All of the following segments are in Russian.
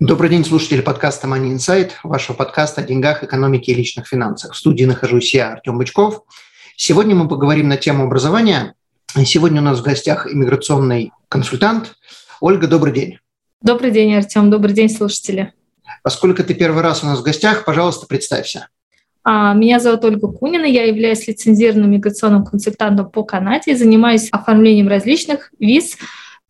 Добрый день, слушатели подкаста Money Insight, вашего подкаста о деньгах, экономике и личных финансах. В студии нахожусь я, Артем Бычков. Сегодня мы поговорим на тему образования. Сегодня у нас в гостях иммиграционный консультант. Ольга, добрый день. Добрый день, Артем. Добрый день, слушатели. Поскольку ты первый раз у нас в гостях, пожалуйста, представься. А, меня зовут Ольга Кунина, я являюсь лицензированным миграционным консультантом по Канаде и занимаюсь оформлением различных виз,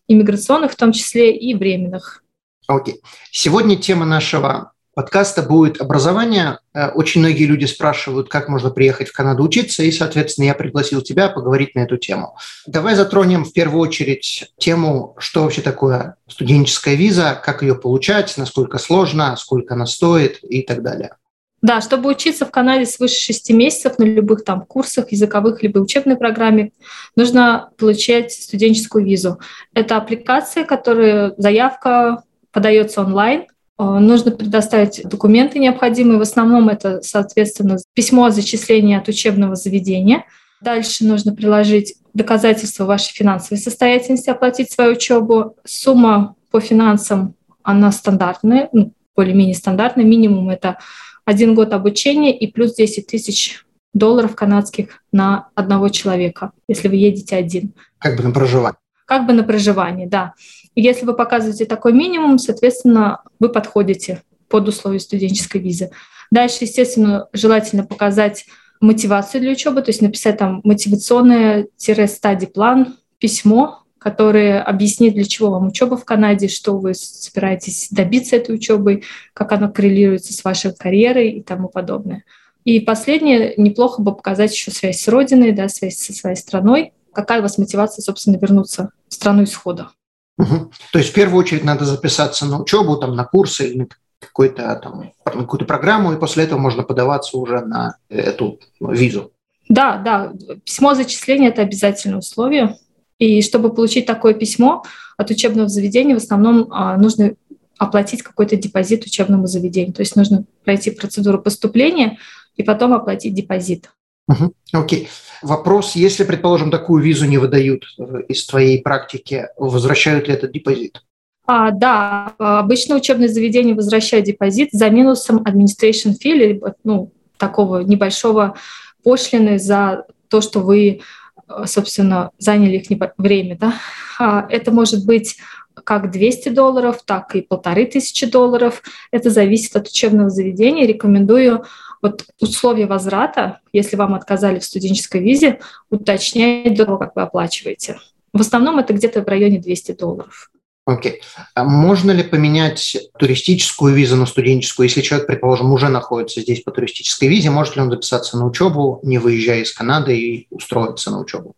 иммиграционных, в том числе и временных. Окей. Сегодня тема нашего подкаста будет образование. Э, очень многие люди спрашивают, как можно приехать в Канаду учиться, и, соответственно, я пригласил тебя поговорить на эту тему. Давай затронем в первую очередь тему, что вообще такое студенческая виза, как ее получать, насколько сложно, сколько она стоит и так далее. Да, чтобы учиться в Канаде свыше 6 месяцев на любых там курсах, языковых либо учебной программе, нужно получать студенческую визу. Это аппликация, которая заявка подается онлайн. Э, нужно предоставить документы необходимые. В основном это, соответственно, письмо о зачислении от учебного заведения. Дальше нужно приложить доказательства вашей финансовой состоятельности, оплатить свою учебу. Сумма по финансам, она стандартная, ну, более-менее стандартная. Минимум это один год обучения и плюс 10 тысяч долларов канадских на одного человека, если вы едете один. Как бы на проживание. Как бы на проживание, да. И если вы показываете такой минимум, соответственно, вы подходите под условия студенческой визы. Дальше, естественно, желательно показать мотивацию для учебы, то есть написать там мотивационное-стадий план, письмо, которое объяснит, для чего вам учеба в Канаде, что вы собираетесь добиться этой учебы, как она коррелируется с вашей карьерой и тому подобное. И последнее, неплохо бы показать еще связь с родиной, да, связь со своей страной, какая у вас мотивация, собственно, вернуться в страну исхода. Угу. То есть в первую очередь надо записаться на учебу, там, на курсы или на какую-то там какую-то программу, и после этого можно подаваться уже на эту визу. Да, да, письмо зачисления – это обязательное условие. И чтобы получить такое письмо от учебного заведения, в основном а, нужно оплатить какой-то депозит учебному заведению. То есть нужно пройти процедуру поступления и потом оплатить депозит. Окей. Uh-huh. Okay. Вопрос, если, предположим, такую визу не выдают э, из твоей практики, возвращают ли этот депозит? А, да, обычно учебные заведения возвращают депозит за минусом administration fee, либо ну, такого небольшого пошлины за то, что вы, э, собственно, заняли их время. Да? А, это может быть как 200 долларов, так и полторы тысячи долларов. Это зависит от учебного заведения. Рекомендую вот условия возврата, если вам отказали в студенческой визе, уточнять до того, как вы оплачиваете. В основном это где-то в районе 200 долларов. Окей. Okay. А можно ли поменять туристическую визу на студенческую, если человек, предположим, уже находится здесь по туристической визе, может ли он записаться на учебу, не выезжая из Канады и устроиться на учебу?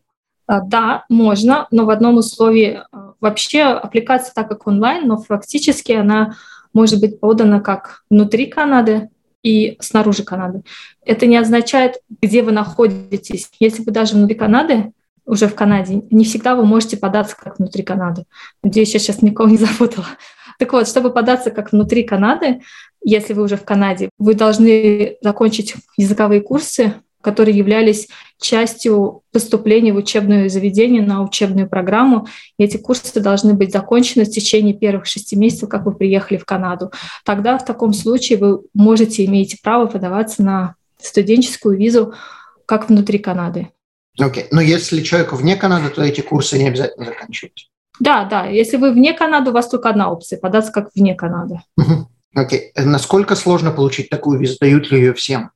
А, да, можно, но в одном условии а, вообще аппликация так как онлайн, но фактически она может быть подана как внутри Канады, и снаружи Канады. Это не означает, где вы находитесь. Если вы даже внутри Канады, уже в Канаде, не всегда вы можете податься как внутри Канады. Надеюсь, я сейчас никого не запутала. Так вот, чтобы податься как внутри Канады, если вы уже в Канаде, вы должны закончить языковые курсы которые являлись частью поступления в учебное заведение на учебную программу. И эти курсы должны быть закончены в течение первых шести месяцев, как вы приехали в Канаду. Тогда в таком случае вы можете, имеете право подаваться на студенческую визу как внутри Канады. Окей, okay. но если человек вне Канады, то эти курсы не обязательно заканчивать. Да, да. Если вы вне Канады, у вас только одна опция – податься как вне Канады. Окей. Okay. Насколько сложно получить такую визу? Дают ли ее всем?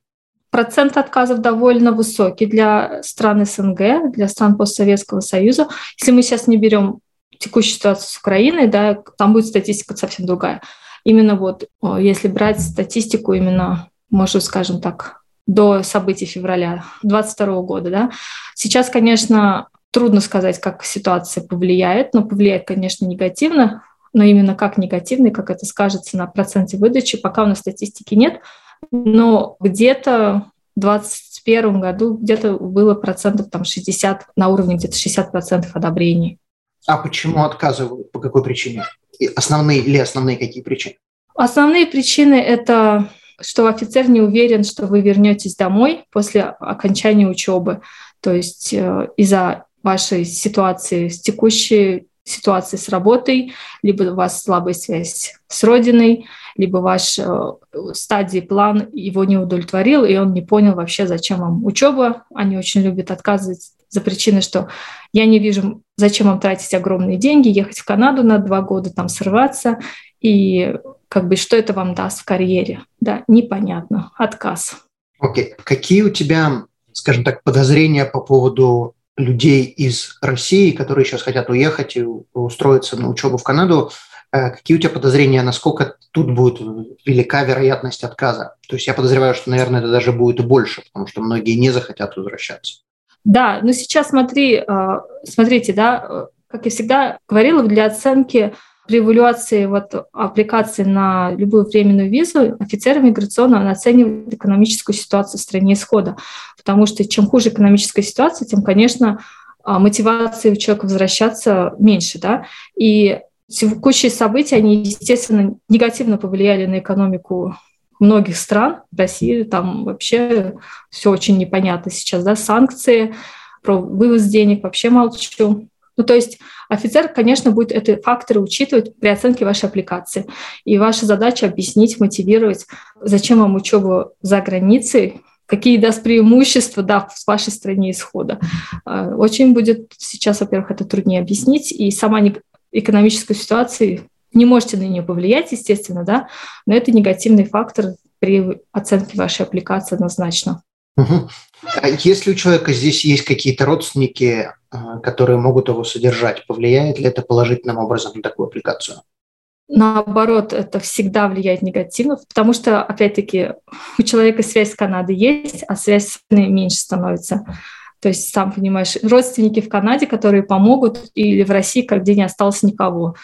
Процент отказов довольно высокий для стран СНГ, для стран постсоветского союза. Если мы сейчас не берем текущую ситуацию с Украиной, да, там будет статистика совсем другая. Именно вот, если брать статистику именно, может, скажем так, до событий февраля 2022 года, да, сейчас, конечно, трудно сказать, как ситуация повлияет, но повлияет, конечно, негативно. но именно как негативный, как это скажется на проценте выдачи, пока у нас статистики нет, но где-то в 2021 году где-то было процентов там 60, на уровне где-то 60 процентов одобрений. А почему отказывают? По какой причине? И основные или основные какие причины? Основные причины – это что офицер не уверен, что вы вернетесь домой после окончания учебы. То есть э, из-за вашей ситуации с текущей ситуации с работой, либо у вас слабая связь с родиной, либо ваш э, стадии план его не удовлетворил, и он не понял вообще, зачем вам учеба. Они очень любят отказывать за причиной, что я не вижу, зачем вам тратить огромные деньги, ехать в Канаду на два года, там срываться, и как бы что это вам даст в карьере. Да, непонятно. Отказ. Окей. Okay. Какие у тебя, скажем так, подозрения по поводу людей из России, которые сейчас хотят уехать и устроиться на учебу в Канаду, э, какие у тебя подозрения, насколько тут будет велика вероятность отказа? То есть я подозреваю, что, наверное, это даже будет и больше, потому что многие не захотят возвращаться. Да, но сейчас смотри, э, смотрите, да, э, как я всегда говорила, для оценки при эвалюации вот аппликации на любую временную визу офицер миграционного оценивает экономическую ситуацию в стране исхода. Потому что чем хуже экономическая ситуация, тем, конечно, а, мотивации у человека возвращаться меньше. Да? И текущие события, они, естественно, негативно повлияли на экономику многих стран. России там вообще все очень непонятно сейчас. Да? Санкции, про вывоз денег вообще молчу. Ну, то есть офицер, конечно, будет эти факторы учитывать при оценке вашей аппликации. И ваша задача объяснить, мотивировать, зачем вам учеба за границей, какие даст преимущества да, в вашей стране исхода. А, очень будет сейчас, во-первых, это труднее объяснить, и сама экономическая ситуация не можете на нее повлиять, естественно, да, но это негативный фактор при оценке вашей аппликации однозначно. Угу. А если у человека здесь есть какие-то родственники, а, которые могут его содержать, повлияет ли это положительным образом на такую аппликацию? Наоборот, это всегда влияет негативно, потому что, опять-таки, у человека связь с Канадой есть, а связь с меньше становится. То есть, сам понимаешь, родственники в Канаде, которые помогут, или в России, как где не осталось никого.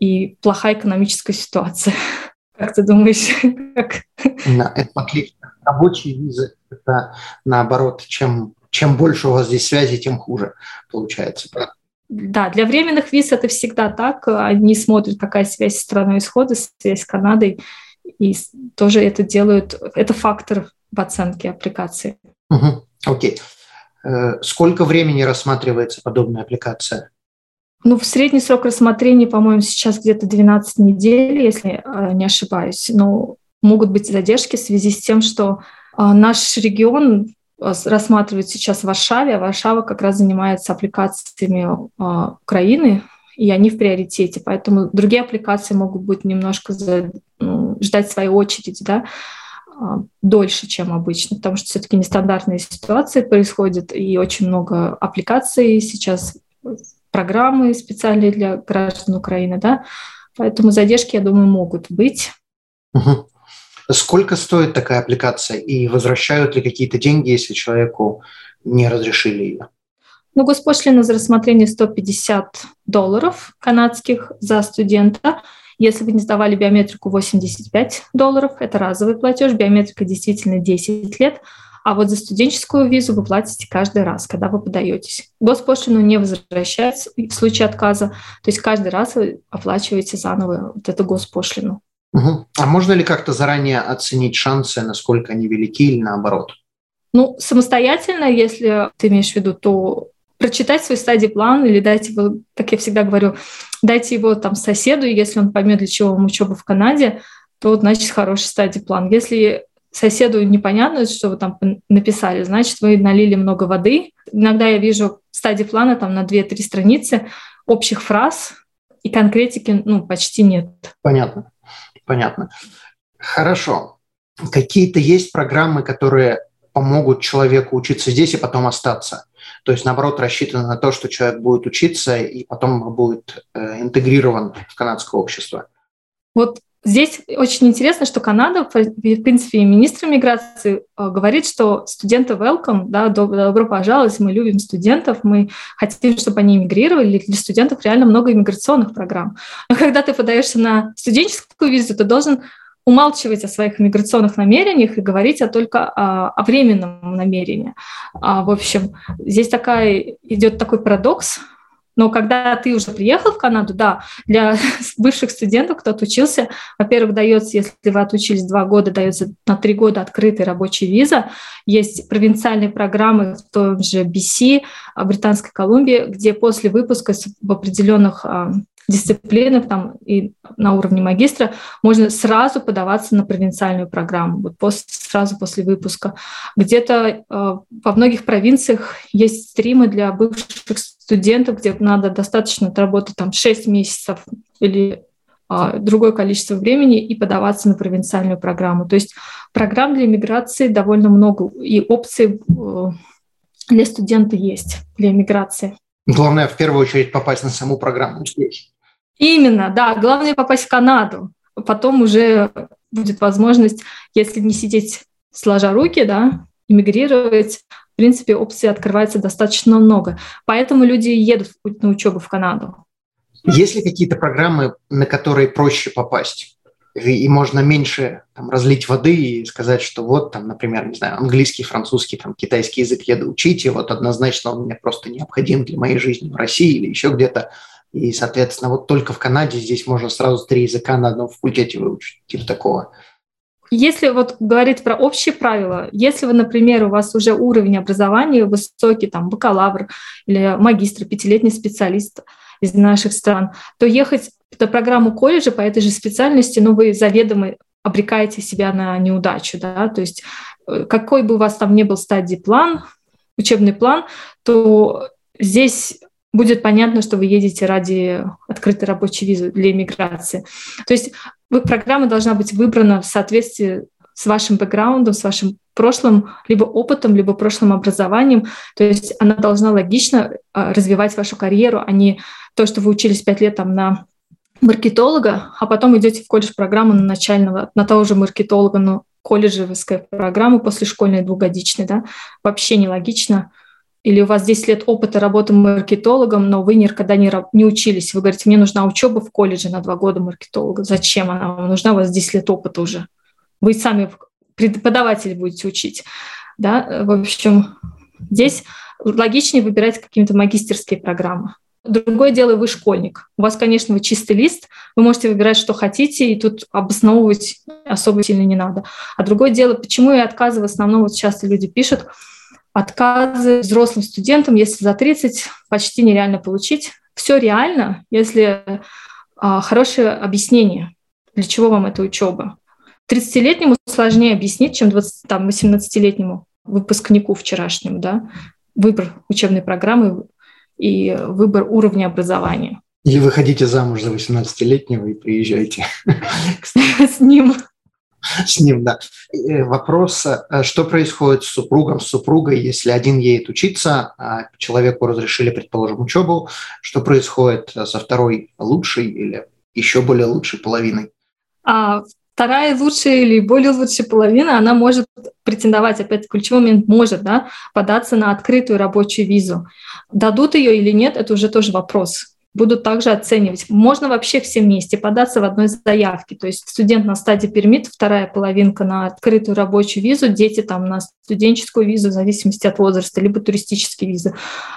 И плохая экономическая ситуация. Как ты думаешь? Как? Да, это отлично. Рабочие визы – это наоборот, чем, чем больше у вас здесь связи, тем хуже получается. Да, для временных виз это всегда так. Они смотрят, какая связь с страной исхода, связь с Канадой, и тоже это делают, это фактор в оценке аппликации. Угу, окей. Э, сколько времени рассматривается подобная аппликация? Ну, в средний срок рассмотрения, по-моему, сейчас где-то 12 недель, если э, не ошибаюсь. Но могут быть задержки в связи с тем, что э, наш регион рассматривают сейчас в Варшаве, Варшава как раз занимается аппликациями а, Украины, и они в приоритете. Поэтому другие аппликации могут быть немножко ну, ждать своей очереди, да, а, дольше, чем обычно, потому что все-таки нестандартные ситуации происходят, и очень много аппликаций сейчас, программы специальные для граждан Украины, да, поэтому задержки, я думаю, могут быть. Угу. Сколько стоит такая аппликация и возвращают ли какие-то деньги, если человеку не разрешили ее? Ну, госпошлина за рассмотрение 150 долларов канадских за студента. Если вы не сдавали биометрику 85 долларов, это разовый платеж, биометрика действительно 10 лет, а вот за студенческую визу вы платите каждый раз, когда вы подаетесь. Госпошлину не возвращается в случае отказа, то есть каждый раз вы оплачиваете заново вот эту госпошлину. Угу. А можно ли как-то заранее оценить шансы, насколько они велики или наоборот? Ну, самостоятельно, если ты имеешь в виду, то прочитать свой стадий план или дать его, как я всегда говорю, дайте его там соседу, и если он поймет, для чего вам учеба в Канаде, то значит хороший стадий план. Если соседу непонятно, что вы там написали, значит, вы налили много воды. Иногда я вижу стадии плана там на 2-3 страницы общих фраз, и конкретики ну, почти нет. Понятно. Понятно. Хорошо. Какие-то есть программы, которые помогут человеку учиться здесь и потом остаться? То есть, наоборот, рассчитано на то, что человек будет учиться и потом будет э, интегрирован в канадское общество. Вот Здесь очень интересно, что Канада, в принципе, министр миграции э, говорит, что студенты welcome, да, добро пожаловать, мы любим студентов, мы хотим, чтобы они эмигрировали. Для студентов реально много иммиграционных программ. Но когда ты подаешься на студенческую визу, ты должен умалчивать о своих миграционных намерениях и говорить о только о, о временном намерении. А, в общем, здесь такая идет такой парадокс, но когда ты уже приехал в Канаду, да, для бывших студентов, кто отучился, во-первых, дается, если вы отучились два года, дается на три года открытая рабочая виза. Есть провинциальные программы в том же BC, Британской Колумбии, где после выпуска в определенных а, дисциплинах там, и на уровне магистра можно сразу подаваться на провинциальную программу, вот после, сразу после выпуска. Где-то э, во многих провинциях есть стримы для бывших студентов, где надо достаточно отработать там 6 месяцев или э, другое количество времени и подаваться на провинциальную программу. То есть программ для иммиграции довольно много, и опций э, для студента есть, для иммиграции. Главное, в первую очередь, попасть на саму программу здесь. Именно, да. Главное попасть в Канаду. Потом уже будет возможность, если не сидеть сложа руки, да, эмигрировать. В принципе, опций открывается достаточно много. Поэтому люди едут на учебу в Канаду. Есть ли какие-то программы, на которые проще попасть? и можно меньше там, разлить воды и сказать, что вот там, например, не знаю, английский, французский, там, китайский язык еду учить, и вот однозначно он мне просто необходим для моей жизни в России или еще где-то. И, соответственно, вот только в Канаде здесь можно сразу три языка на одном факультете выучить, типа такого. Если вот говорить про общие правила, если вы, например, у вас уже уровень образования высокий, там, бакалавр или магистр, пятилетний специалист из наших стран, то ехать эту программу колледжа по этой же специальности, но ну, вы заведомо обрекаете себя на неудачу, да, то есть э, какой бы у вас там ни был стадии план, учебный план, то здесь будет понятно, что вы едете ради открытой рабочей визы для иммиграции. То есть программа должна быть выбрана в соответствии с вашим бэкграундом, с вашим прошлым либо опытом, либо прошлым образованием. То есть она должна логично а, развивать вашу карьеру, а не то, что вы учились пять лет там на маркетолога, а потом идете в колледж-программу на начального, на того же маркетолога, но колледжевская программа после школьной двухгодичной, да, вообще нелогично. Или у вас 10 лет опыта работы маркетологом, но вы никогда не, не учились. Вы говорите, мне нужна учеба в колледже на два года маркетолога. Зачем она вам нужна? У вас 10 лет опыта уже. Вы сами преподаватель будете учить. Да? В общем, здесь логичнее выбирать какие-то магистерские программы. Другое дело, вы школьник. У вас, конечно, вы чистый лист, вы можете выбирать, что хотите, и тут обосновывать особо сильно не надо. А другое дело, почему я отказываю, в основном вот часто люди пишут, отказы взрослым студентам, если за 30, почти нереально получить. Все реально, если а, хорошее объяснение, для чего вам эта учеба. 30-летнему сложнее объяснить, чем 20, там, 18-летнему выпускнику вчерашнему, да, выбор учебной программы и выбор уровня образования. Или вы хотите замуж за 18-летнего и приезжаете с ним. С ним, да. Э, вопрос, э, что происходит с супругом, с супругой, если один едет учиться, а человеку разрешили, предположим, учебу, что происходит со второй лучшей или еще более лучшей половиной? А вторая лучшая или более лучшая половина, она может претендовать, опять ключевой момент, может да, податься на открытую рабочую визу. Дадут ее или нет, это уже тоже вопрос. Будут также оценивать. Можно вообще все вместе податься в одной заявке. То есть студент на стадии пермит, вторая половинка на открытую рабочую визу, дети там на студенческую визу в зависимости от возраста, либо туристические визы.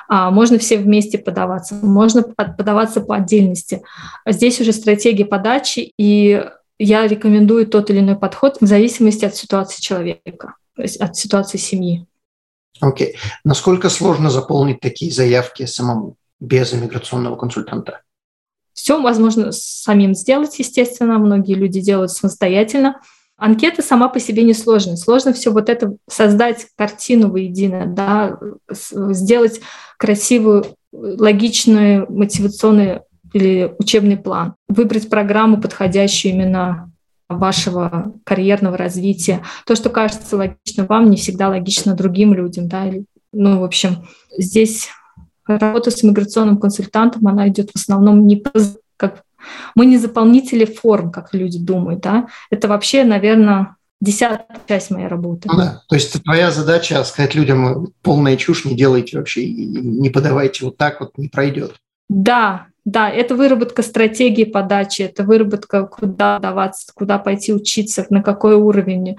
А, можно все вместе подаваться, можно подаваться по отдельности. Здесь уже стратегия подачи и я рекомендую тот или иной подход в зависимости от ситуации человека, то есть от ситуации семьи. Окей. Okay. Насколько сложно заполнить такие заявки самому, без иммиграционного консультанта? Все возможно самим сделать, естественно. Многие люди делают самостоятельно. Анкета сама по себе не сложная. Сложно все вот это создать картину воедино, да, сделать красивую, логичную, мотивационную или учебный план, выбрать программу, подходящую именно вашего карьерного развития. То, что кажется логично вам, не всегда логично другим людям. Да? Ну, в общем, здесь работа с иммиграционным консультантом, она идет в основном не как Мы не заполнители форм, как люди думают, да. Это вообще, наверное, десятая часть моей работы. Ну да, то есть твоя задача сказать людям, полная чушь, не делайте вообще, не подавайте вот так вот, не пройдет. Да, да, это выработка стратегии подачи, это выработка, куда даваться, куда пойти учиться, на какой уровень,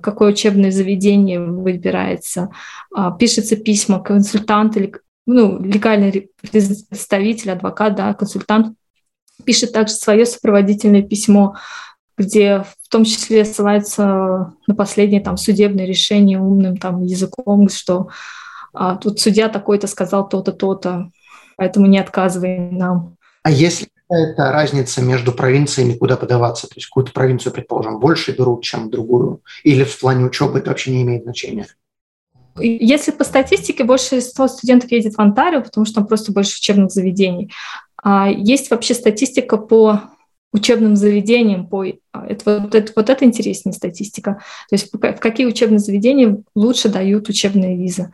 какое учебное заведение выбирается. А, пишется письма, консультант или ну, легальный представитель, адвокат, да, консультант пишет также свое сопроводительное письмо, где в том числе ссылается на последнее там судебное решение умным там языком, что а, тут судья такой-то сказал то-то, то-то, поэтому не отказывай нам. А если какая-то разница между провинциями, куда подаваться? То есть какую-то провинцию, предположим, больше берут, чем другую? Или в плане учебы это вообще не имеет значения? Если по статистике, большинство студентов едет в Онтарио, потому что там просто больше учебных заведений. А есть вообще статистика по учебным заведениям, по, а, это, вот, это, вот это интереснее статистика. То есть в какие учебные заведения лучше дают учебные визы.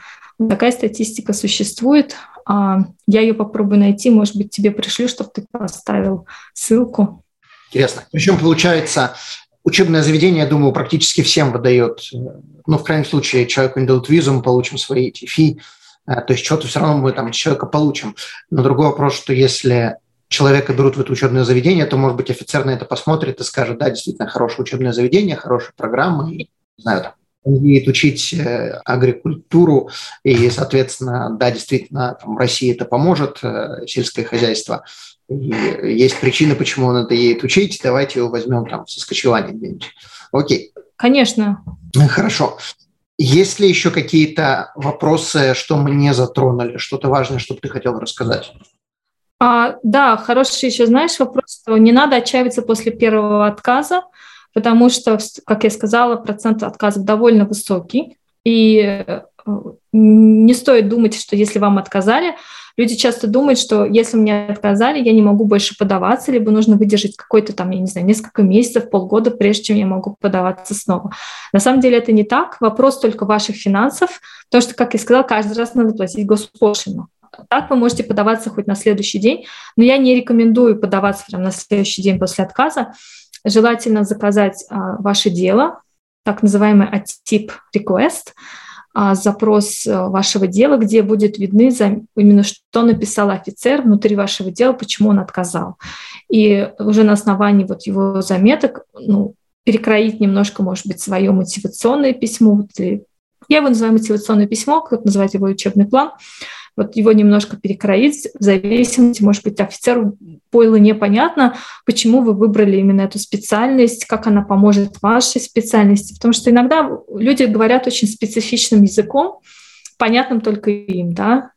Такая статистика существует. А, я ее попробую найти, может быть, тебе пришлю, чтобы ты поставил ссылку. Интересно. Причем, получается, учебное заведение, я думаю, практически всем выдает. Ну, в крайнем случае, человеку не дадут визу, мы получим свои эти фи. Э, то есть что-то все равно мы там человека получим. Но другой вопрос, что если человека берут в это учебное заведение, то, может быть, офицер на это посмотрит и скажет, да, действительно, хорошее учебное заведение, хорошая программа, и, не знаю, там, умеет учить э, агрикультуру, и, соответственно, да, действительно, там, России это поможет, э, сельское хозяйство. И есть причины, почему он это едет учить, давайте его возьмем там со скочевания где-нибудь. Окей. Конечно. Хорошо. Есть ли еще какие-то вопросы, что мы не затронули, что-то важное, что ты хотел рассказать? А, да, хороший еще, знаешь, вопрос, что не надо отчаиваться после первого отказа, потому что, как я сказала, процент отказов довольно высокий, и э, не стоит думать, что если вам отказали, люди часто думают, что если мне отказали, я не могу больше подаваться, либо нужно выдержать какой-то там, я не знаю, несколько месяцев, полгода, прежде чем я могу подаваться снова. На самом деле это не так, вопрос только ваших финансов, потому что, как я сказала, каждый раз надо платить госпошлину. Так вы можете подаваться хоть на следуащий день, но я не рекомендую подаваться прямо на следующий день после отказа. Желательно заказать а, ваше дело, так называемый ATIP request, запрос а, вашего дела, где будет видны именно что написал офицер внутри вашего дела, почему он отказал. И уже на основании вот его заметок ну, перекроить немножко, может быть, свое мотивационное письмо. Я его называю мотивационное письмо, кто-то называет его учебный план вот его немножко перекроить в зависимости, может быть, офицеру было непонятно, почему вы выбрали именно эту специальность, как она поможет вашей специальности, потому что иногда люди говорят очень специфичным языком, понятным только им, да,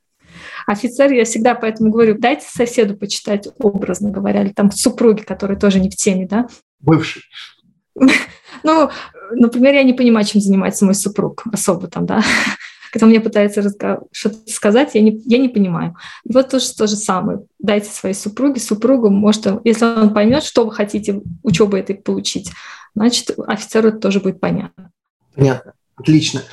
офицер, я всегда поэтому говорю, дайте соседу почитать, образно говоря, или там супруги, которые тоже не в теме, да. Бывший. Ну, например, я не понимаю, чем занимается мой супруг особо там, да когда мне пытаются что-то сказать, я не, я не понимаю. И вот тоже то же самое. Дайте своей супруге, супругу, может, если он поймет, что вы хотите учебы этой получить, значит, офицеру это тоже будет понятно. Понятно. Отлично.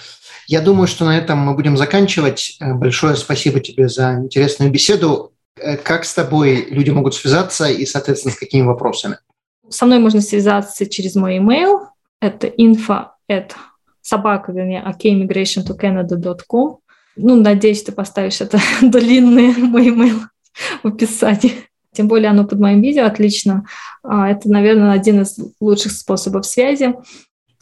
Я думаю, что на этом мы будем заканчивать. Э, большое спасибо тебе за интересную беседу. Э, как с тобой люди могут связаться и, соответственно, с какими вопросами? Со мной можно связаться через мой email. Это info at собака, вернее. Ну, надеюсь, ты поставишь это длинный мой email в описании. Тем более оно под моим видео отлично. А, это, наверное, один из лучших способов связи.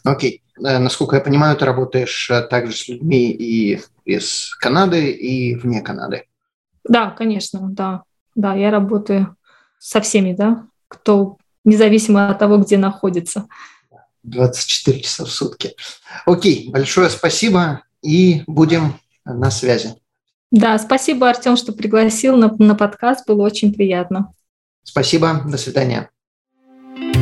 Окей. Okay. Э, насколько я понимаю, ты работаешь э, также с людьми и из Канады, и вне Канады. Да, конечно, да. Да, я работаю со всеми, да, кто независимо от того, где находится. 24 часа в сутки. Окей, большое спасибо и будем на связи. Да, спасибо, Артем, что пригласил на, на подкаст. Было очень приятно. Спасибо. До свидания.